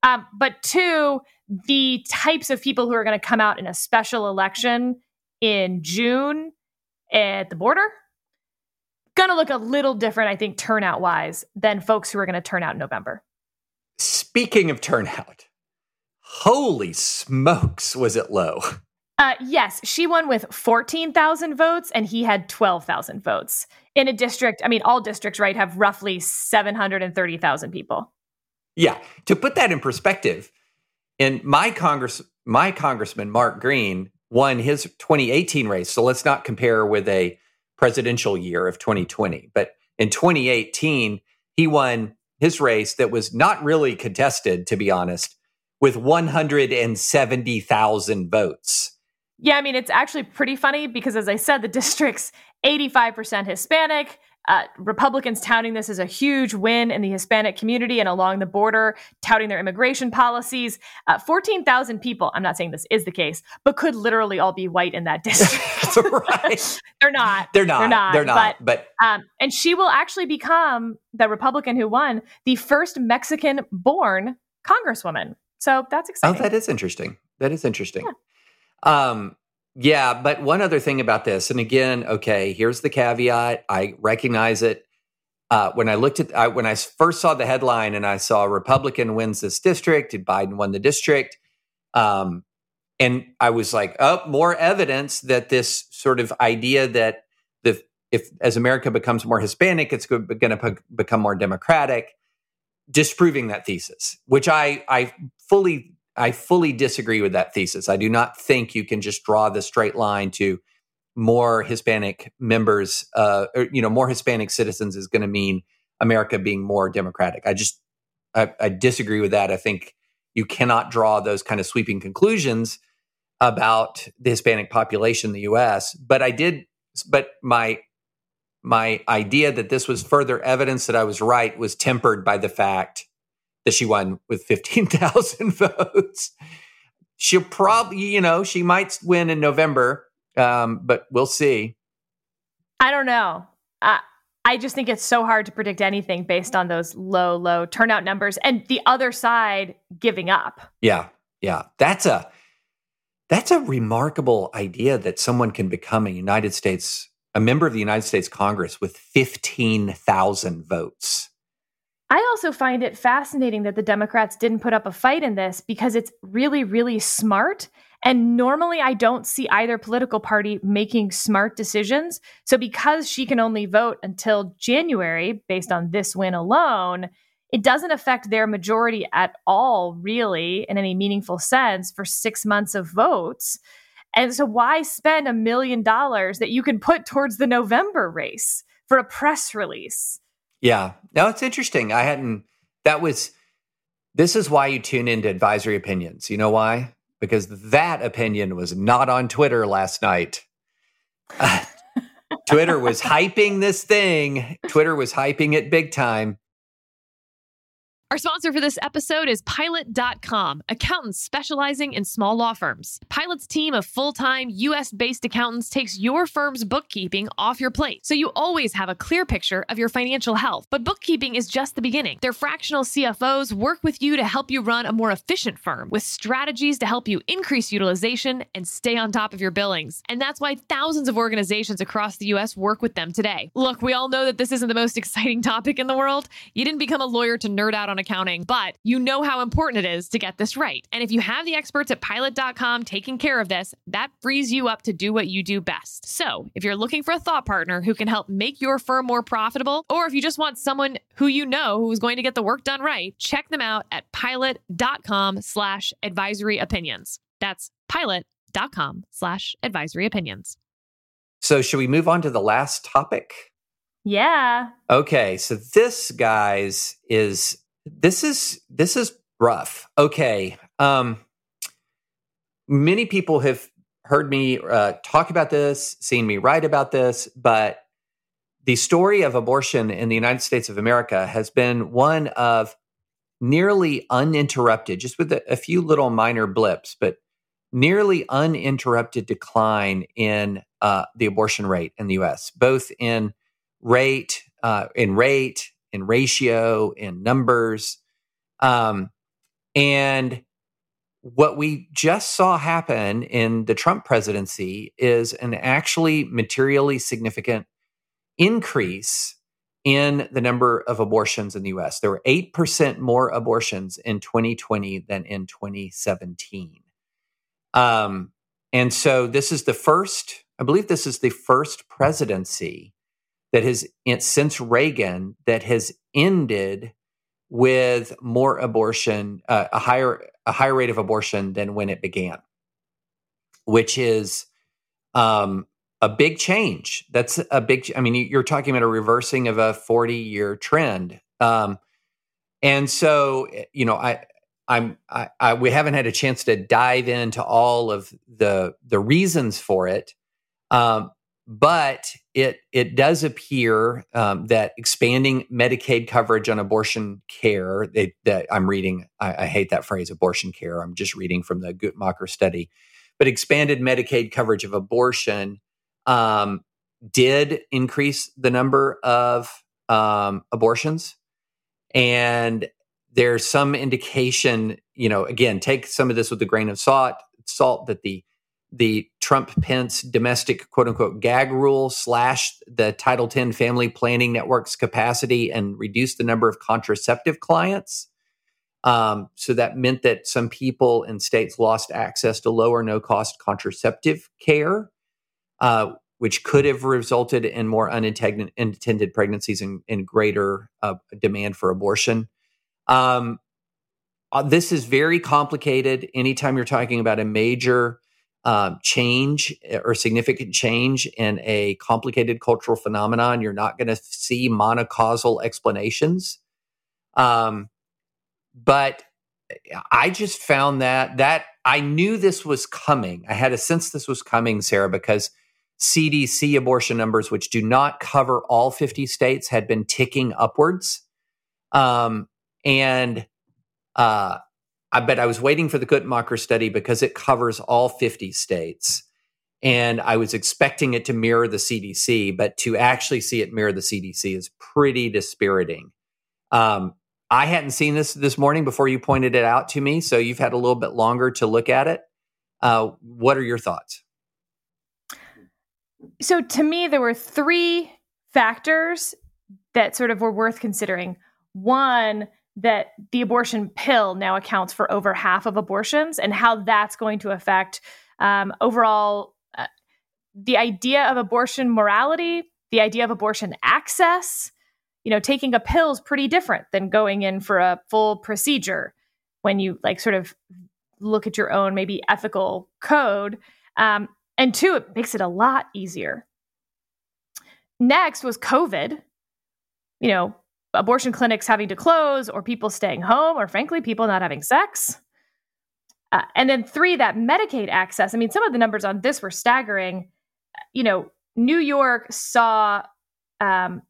Um, but two, the types of people who are going to come out in a special election in June at the border going to look a little different, I think, turnout wise, than folks who are going to turn out in November. Speaking of turnout, holy smokes, was it low? Uh, yes, she won with 14,000 votes and he had 12,000 votes in a district. I mean, all districts, right, have roughly 730,000 people. Yeah. To put that in perspective, in my Congress, my congressman, Mark Green, won his 2018 race. So let's not compare with a presidential year of 2020. But in 2018, he won his race that was not really contested, to be honest, with 170,000 votes. Yeah, I mean, it's actually pretty funny because, as I said, the district's 85% Hispanic, uh, Republicans touting this as a huge win in the Hispanic community and along the border, touting their immigration policies. Uh, 14,000 people, I'm not saying this is the case, but could literally all be white in that district. right. They're not. They're not. They're not. They're not. But, but um, and she will actually become the Republican who won the first Mexican born congresswoman. So that's exciting. Oh, that is interesting. That is interesting. Yeah. Um, yeah, but one other thing about this, and again, okay, here's the caveat. I recognize it. Uh, when I looked at I, when I first saw the headline and I saw Republican wins this district and Biden won the district, um, and I was like, oh, more evidence that this sort of idea that the if as America becomes more Hispanic, it's going to become more democratic, disproving that thesis, which I I fully I fully disagree with that thesis. I do not think you can just draw the straight line to more Hispanic members, uh, or, you know, more Hispanic citizens is going to mean America being more democratic. I just, I, I, disagree with that. I think you cannot draw those kind of sweeping conclusions about the Hispanic population in the U.S. But I did, but my my idea that this was further evidence that I was right was tempered by the fact that she won with 15,000 votes. She'll probably, you know, she might win in November, um, but we'll see. I don't know. I, I just think it's so hard to predict anything based on those low, low turnout numbers and the other side giving up. Yeah. Yeah. That's a, that's a remarkable idea that someone can become a United States, a member of the United States Congress with 15,000 votes. I also find it fascinating that the Democrats didn't put up a fight in this because it's really, really smart. And normally I don't see either political party making smart decisions. So because she can only vote until January based on this win alone, it doesn't affect their majority at all, really, in any meaningful sense for six months of votes. And so why spend a million dollars that you can put towards the November race for a press release? Yeah. No, it's interesting. I hadn't, that was, this is why you tune into advisory opinions. You know why? Because that opinion was not on Twitter last night. Twitter was hyping this thing. Twitter was hyping it big time. Our sponsor for this episode is Pilot.com, accountants specializing in small law firms. Pilot's team of full time, US based accountants takes your firm's bookkeeping off your plate, so you always have a clear picture of your financial health. But bookkeeping is just the beginning. Their fractional CFOs work with you to help you run a more efficient firm with strategies to help you increase utilization and stay on top of your billings. And that's why thousands of organizations across the US work with them today. Look, we all know that this isn't the most exciting topic in the world. You didn't become a lawyer to nerd out on accounting, but you know how important it is to get this right. And if you have the experts at pilot.com taking care of this, that frees you up to do what you do best. So if you're looking for a thought partner who can help make your firm more profitable, or if you just want someone who you know who's going to get the work done right, check them out at pilot.com slash advisory opinions. That's pilot.com slash advisory opinions. So, should we move on to the last topic? Yeah. Okay, so this guys is this is this is rough. Okay. Um many people have heard me uh, talk about this, seen me write about this, but the story of abortion in the United States of America has been one of nearly uninterrupted, just with a, a few little minor blips, but nearly uninterrupted decline in uh, the abortion rate in the U.S., both in rate, uh, in rate, in ratio, in numbers, um, and what we just saw happen in the Trump presidency is an actually materially significant increase in the number of abortions in the US. There were 8% more abortions in 2020 than in 2017. Um, and so this is the first, I believe this is the first presidency that has, since Reagan, that has ended with more abortion, uh, a higher a higher rate of abortion than when it began, which is um, a big change. That's a big. I mean, you're talking about a reversing of a 40 year trend, um, and so you know, I. I'm I, I, we haven't had a chance to dive into all of the the reasons for it, um, but it it does appear um, that expanding Medicaid coverage on abortion care that I'm reading I, I, hate that phrase abortion care I'm just reading from the Guttmacher study, but expanded Medicaid coverage of abortion um, did increase the number of um, abortions, and there's some indication, you know, again, take some of this with a grain of salt, salt that the the Trump Pence domestic quote unquote gag rule slash the Title X family planning network's capacity and reduce the number of contraceptive clients. Um, so that meant that some people in states lost access to low or no cost contraceptive care, uh, which could have resulted in more unintended pregnancies and, and greater uh, demand for abortion. Um, uh, this is very complicated. Anytime you're talking about a major um, change eh, or significant change in a complicated cultural phenomenon, you're not going to see monocausal explanations. Um, but eh, I just found that that I knew this was coming. I had a sense this was coming, Sarah, because CDC abortion numbers, which do not cover all 50 states, had been ticking upwards. Um, and uh, I bet I was waiting for the Guttmacher study because it covers all 50 states. And I was expecting it to mirror the CDC, but to actually see it mirror the CDC is pretty dispiriting. Um, I hadn't seen this this morning before you pointed it out to me, so you've had a little bit longer to look at it. Uh, what are your thoughts? So, to me, there were three factors that sort of were worth considering. One, that the abortion pill now accounts for over half of abortions and how that's going to affect um, overall uh, the idea of abortion morality, the idea of abortion access. You know, taking a pill is pretty different than going in for a full procedure when you like sort of look at your own maybe ethical code. Um, and two, it makes it a lot easier. Next was COVID. You know, abortion clinics having to close or people staying home or frankly people not having sex. Uh, and then three that medicaid access i mean some of the numbers on this were staggering. You know new york saw um,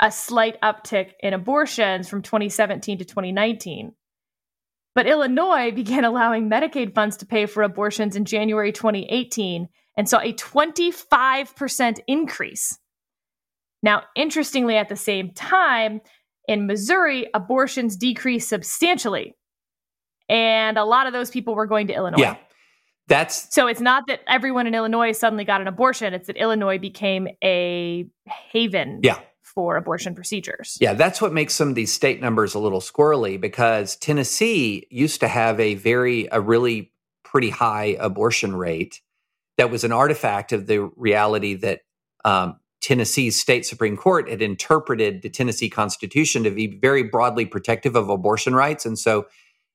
a slight uptick in abortions from 2017 to 2019 but illinois began allowing medicaid funds to pay for abortions in january 2018 and saw a 25% increase now, interestingly, at the same time, in Missouri, abortions decreased substantially. And a lot of those people were going to Illinois. Yeah. That's so it's not that everyone in Illinois suddenly got an abortion, it's that Illinois became a haven yeah. for abortion procedures. Yeah, that's what makes some of these state numbers a little squirrely because Tennessee used to have a very a really pretty high abortion rate that was an artifact of the reality that um, Tennessee's state Supreme Court had interpreted the Tennessee Constitution to be very broadly protective of abortion rights. And so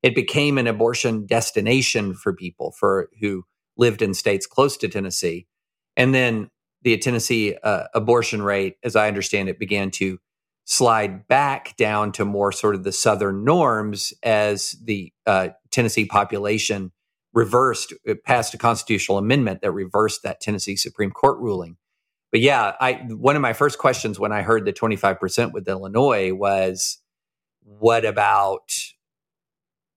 it became an abortion destination for people for who lived in states close to Tennessee. And then the Tennessee uh, abortion rate, as I understand it, began to slide back down to more sort of the southern norms as the uh, Tennessee population reversed, passed a constitutional amendment that reversed that Tennessee Supreme Court ruling but yeah, I one of my first questions when I heard the 25% with Illinois was what about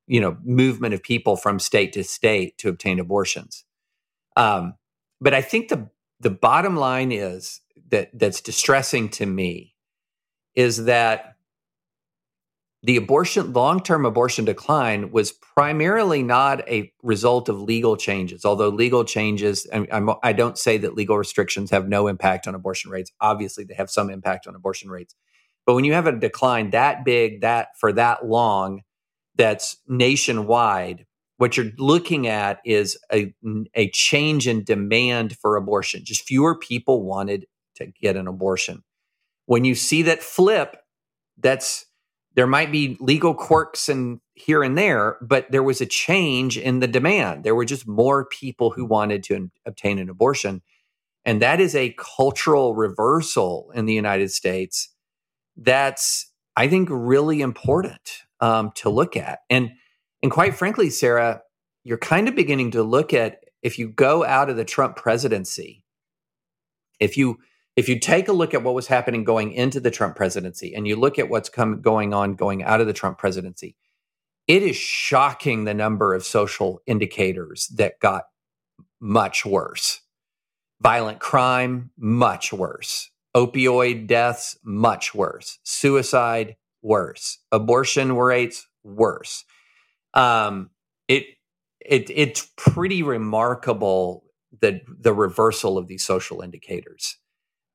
you know movement of people from state to state to obtain abortions? Um, but i think the the bottom line is that that's distressing to me is that the abortion long-term abortion decline was primarily not a result of legal changes although legal changes I'm, I'm, i do not say that legal restrictions have no impact on abortion rates. Obviously they have some impact on abortion rates. But when you have a decline that big that for that long that's nationwide what you're looking at is a, a change in demand for abortion. Just fewer people wanted to get an abortion. When you see that flip that's there might be legal quirks and here and there, but there was a change in the demand. There were just more people who wanted to obtain an abortion. And that is a cultural reversal in the United States that's, I think, really important um, to look at. And, and quite frankly, Sarah, you're kind of beginning to look at if you go out of the Trump presidency, if you if you take a look at what was happening going into the Trump presidency and you look at what's come going on going out of the Trump presidency, it is shocking the number of social indicators that got much worse. Violent crime, much worse. Opioid deaths, much worse. Suicide, worse. Abortion rates worse. Um, it it it's pretty remarkable the the reversal of these social indicators,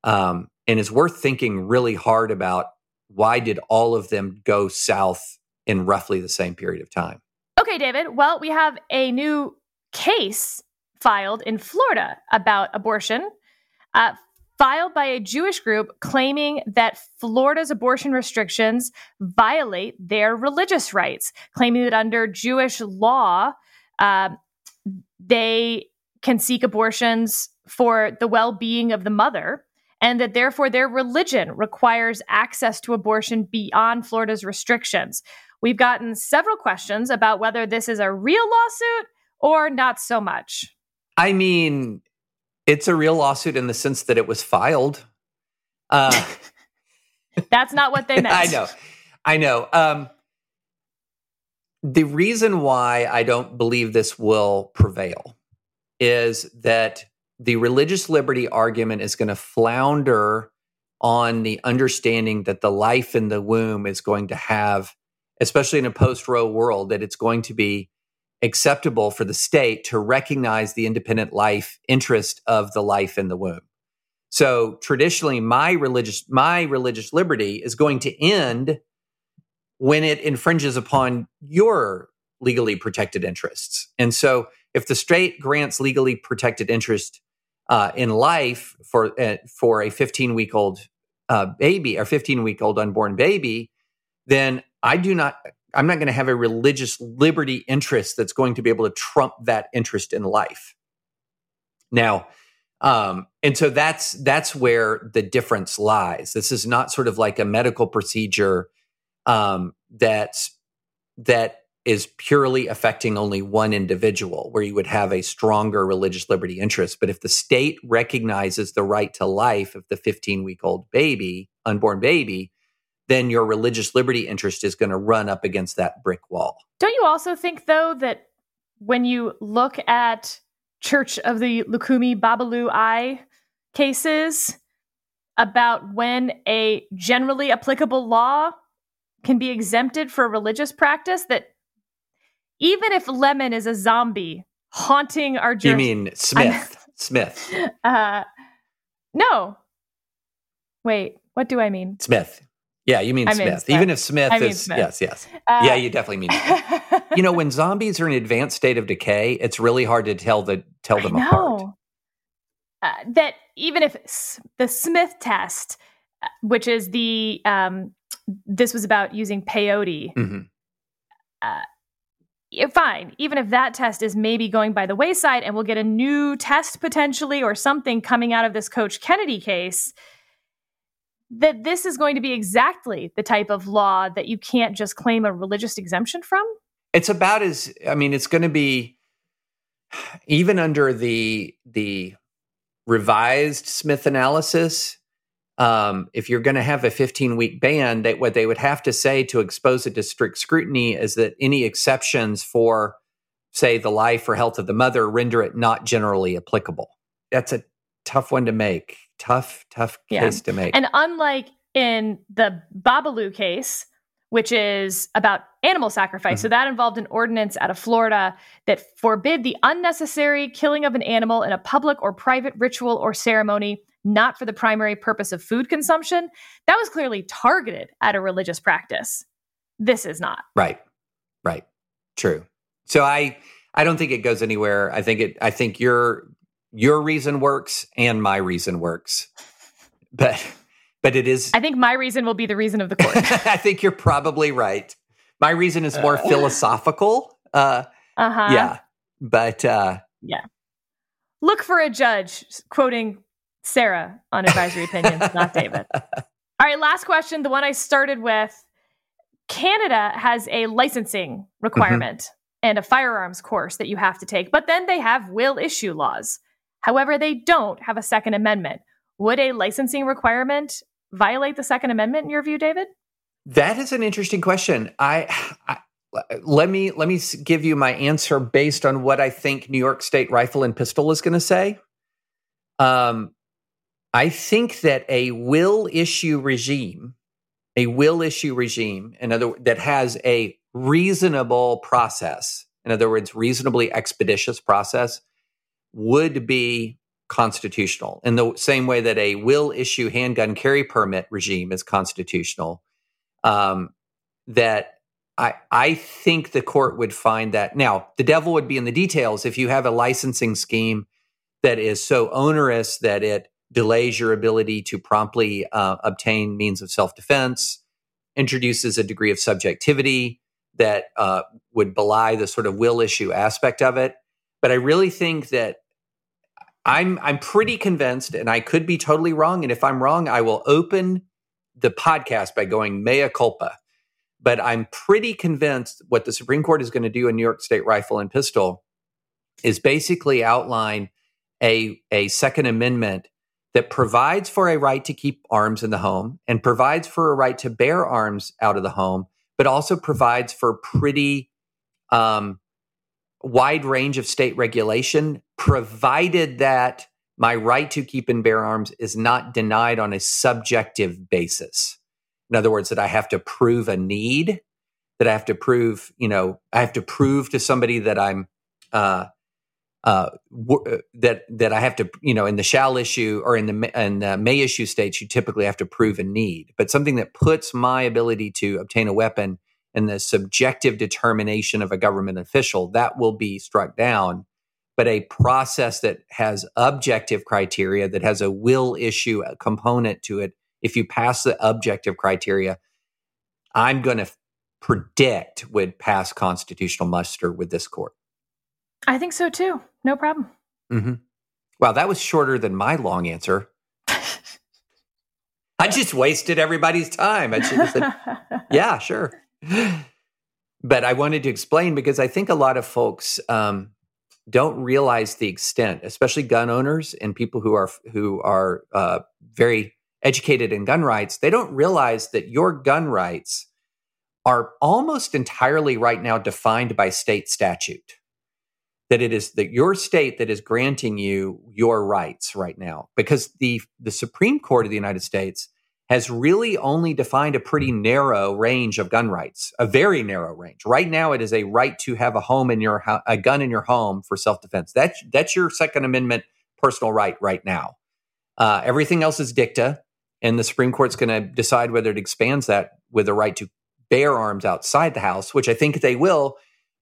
um, and it's worth thinking really hard about why did all of them go south in roughly the same period of time. Okay, David. Well, we have a new case filed in Florida about abortion. Uh, filed by a Jewish group claiming that Florida's abortion restrictions violate their religious rights, claiming that under Jewish law, uh, they can seek abortions for the well being of the mother, and that therefore their religion requires access to abortion beyond Florida's restrictions. We've gotten several questions about whether this is a real lawsuit or not so much. I mean, it's a real lawsuit in the sense that it was filed. Uh, That's not what they meant. I know. I know. Um, the reason why I don't believe this will prevail is that the religious liberty argument is going to flounder on the understanding that the life in the womb is going to have, especially in a post Roe world, that it's going to be acceptable for the state to recognize the independent life interest of the life in the womb. So traditionally my religious my religious liberty is going to end when it infringes upon your legally protected interests. And so if the state grants legally protected interest uh, in life for uh, for a 15 week old uh, baby or 15 week old unborn baby, then I do not I'm not going to have a religious liberty interest that's going to be able to trump that interest in life. Now, um, and so that's that's where the difference lies. This is not sort of like a medical procedure um, that's that is purely affecting only one individual, where you would have a stronger religious liberty interest. But if the state recognizes the right to life of the 15 week old baby, unborn baby, then your religious liberty interest is going to run up against that brick wall. Don't you also think, though, that when you look at Church of the Lukumi Babalu Aye cases about when a generally applicable law can be exempted for religious practice, that even if Lemon is a zombie haunting our You mean Smith? Smith. Uh, no. Wait, what do I mean? Smith. Yeah, you mean I Smith. mean Smith. Even if Smith I is Smith. yes, yes. Uh, yeah, you definitely mean. Smith. you know, when zombies are in advanced state of decay, it's really hard to tell the tell them apart. Uh, that even if the Smith test, uh, which is the um, this was about using peyote, Mhm. yeah, fine. Even if that test is maybe going by the wayside, and we'll get a new test potentially or something coming out of this Coach Kennedy case, that this is going to be exactly the type of law that you can't just claim a religious exemption from. It's about as I mean, it's going to be even under the the revised Smith analysis. Um, if you're going to have a 15 week ban, that what they would have to say to expose it to strict scrutiny is that any exceptions for, say, the life or health of the mother render it not generally applicable. That's a tough one to make. Tough, tough Yeah. case to make. And unlike in the Babalu case, which is about animal sacrifice, so that involved an ordinance out of Florida that forbid the unnecessary killing of an animal in a public or private ritual or ceremony, not for the primary purpose of food consumption. That was clearly targeted at a religious practice. This is not. Right. Right. True. So I I don't think it goes anywhere. I think it I think your your reason works and my reason works. But but it is I think my reason will be the reason of the court. I think you're probably right. My reason is more philosophical. Uh Uh huh. yeah. But uh yeah. Look for a judge, quoting Sarah on advisory opinions, not David. All right, last question. The one I started with Canada has a licensing requirement and a firearms course that you have to take, but then they have will issue laws. However, they don't have a Second Amendment. Would a licensing requirement violate the Second Amendment in your view, David? That is an interesting question. I, I let me let me give you my answer based on what I think New York State Rifle and Pistol is going to say. Um, I think that a will issue regime a will issue regime, in other that has a reasonable process, in other words, reasonably expeditious process, would be constitutional in the same way that a will issue handgun carry permit regime is constitutional. Um, that I I think the court would find that now the devil would be in the details if you have a licensing scheme that is so onerous that it delays your ability to promptly uh, obtain means of self defense, introduces a degree of subjectivity that uh, would belie the sort of will issue aspect of it. But I really think that I'm I'm pretty convinced, and I could be totally wrong. And if I'm wrong, I will open the podcast by going mea culpa. But I'm pretty convinced what the Supreme Court is going to do in New York State Rifle and Pistol is basically outline a, a Second Amendment that provides for a right to keep arms in the home and provides for a right to bear arms out of the home, but also provides for pretty um, wide range of state regulation, provided that my right to keep and bear arms is not denied on a subjective basis. In other words, that I have to prove a need, that I have to prove, you know, I have to prove to somebody that I'm uh, uh, w- uh, that that I have to, you know, in the shall issue or in the in the may issue states, you typically have to prove a need, but something that puts my ability to obtain a weapon in the subjective determination of a government official that will be struck down. But a process that has objective criteria, that has a will issue a component to it, if you pass the objective criteria, I'm going to predict would pass constitutional muster with this court. I think so too. No problem. Mm-hmm. Wow, that was shorter than my long answer. I just wasted everybody's time. I should have said, yeah, sure. But I wanted to explain because I think a lot of folks um, don't realize the extent, especially gun owners and people who are who are uh, very educated in gun rights. They don't realize that your gun rights are almost entirely right now defined by state statute that it is that your state that is granting you your rights right now because the the Supreme Court of the United States has really only defined a pretty narrow range of gun rights, a very narrow range. Right now it is a right to have a home in your a gun in your home for self-defense. That's that's your second amendment personal right right now. Uh, everything else is dicta and the Supreme Court's going to decide whether it expands that with a right to bear arms outside the house, which I think they will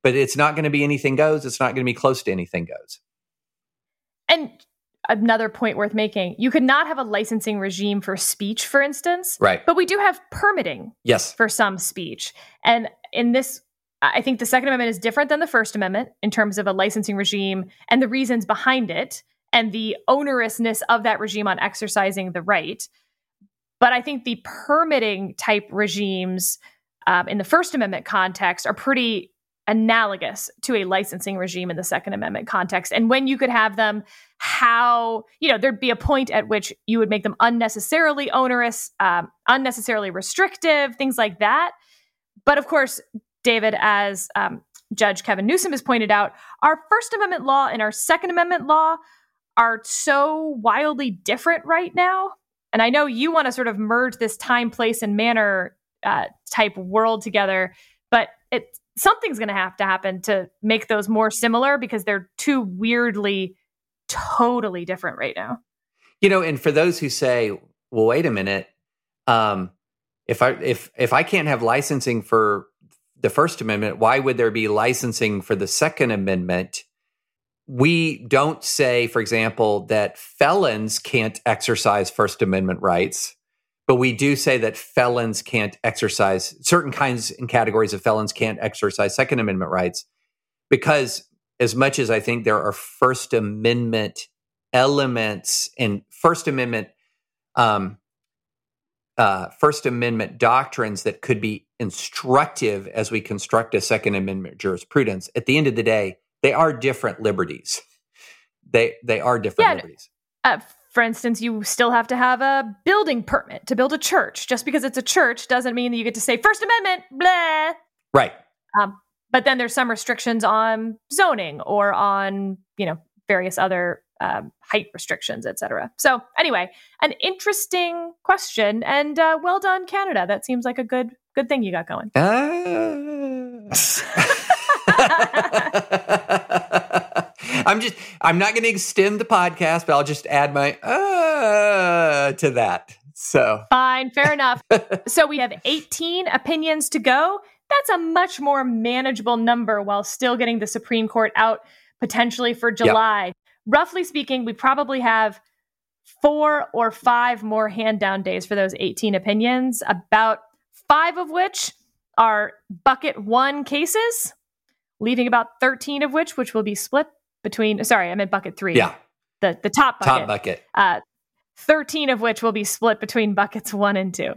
but it's not going to be anything goes. It's not going to be close to anything goes. And another point worth making you could not have a licensing regime for speech, for instance. Right. But we do have permitting yes. for some speech. And in this, I think the Second Amendment is different than the First Amendment in terms of a licensing regime and the reasons behind it and the onerousness of that regime on exercising the right. But I think the permitting type regimes um, in the First Amendment context are pretty analogous to a licensing regime in the Second Amendment context. And when you could have them, how, you know, there'd be a point at which you would make them unnecessarily onerous, um, unnecessarily restrictive, things like that. But of course, David, as um, Judge Kevin Newsom has pointed out, our First Amendment law and our Second Amendment law are so wildly different right now. And I know you want to sort of merge this time, place, and manner uh, type world together, but it something's going to have to happen to make those more similar because they're too weirdly totally different right now. You know, and for those who say, "Well, wait a minute, um, if I if if I can't have licensing for the First Amendment, why would there be licensing for the Second Amendment?" We don't say, for example, that felons can't exercise First Amendment rights but we do say that felons can't exercise certain kinds and categories of felons can't exercise Second Amendment rights because, as much as I think there are First Amendment elements and First Amendment, um, uh, First Amendment doctrines that could be instructive as we construct a Second Amendment jurisprudence, at the end of the day, they are different liberties. They they are different yeah, liberties. Uh, for instance, you still have to have a building permit to build a church. Just because it's a church doesn't mean that you get to say First Amendment, blah. Right. Um, but then there's some restrictions on zoning or on, you know, various other um, height restrictions, etc. So anyway, an interesting question, and uh, well done, Canada. That seems like a good good thing you got going. Uh... I'm just I'm not going to extend the podcast, but I'll just add my uh to that. So fine, fair enough. so we have 18 opinions to go. That's a much more manageable number while still getting the Supreme Court out potentially for July. Yep. Roughly speaking, we probably have four or five more hand down days for those 18 opinions, about five of which are bucket one cases, leaving about 13 of which, which will be split between, sorry, I'm in bucket three. Yeah. The, the top bucket. Top bucket. Uh, 13 of which will be split between buckets one and two.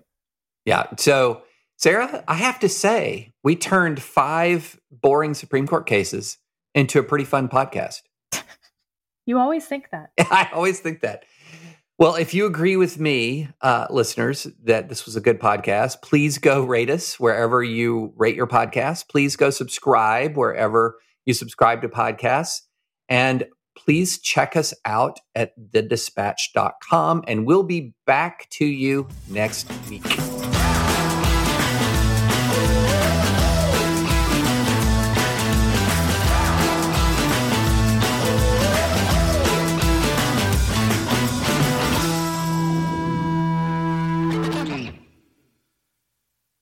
Yeah. So, Sarah, I have to say, we turned five boring Supreme Court cases into a pretty fun podcast. you always think that. I always think that. Well, if you agree with me, uh, listeners, that this was a good podcast, please go rate us wherever you rate your podcast. Please go subscribe wherever you subscribe to podcasts. And please check us out at thedispatch.com and we'll be back to you next week.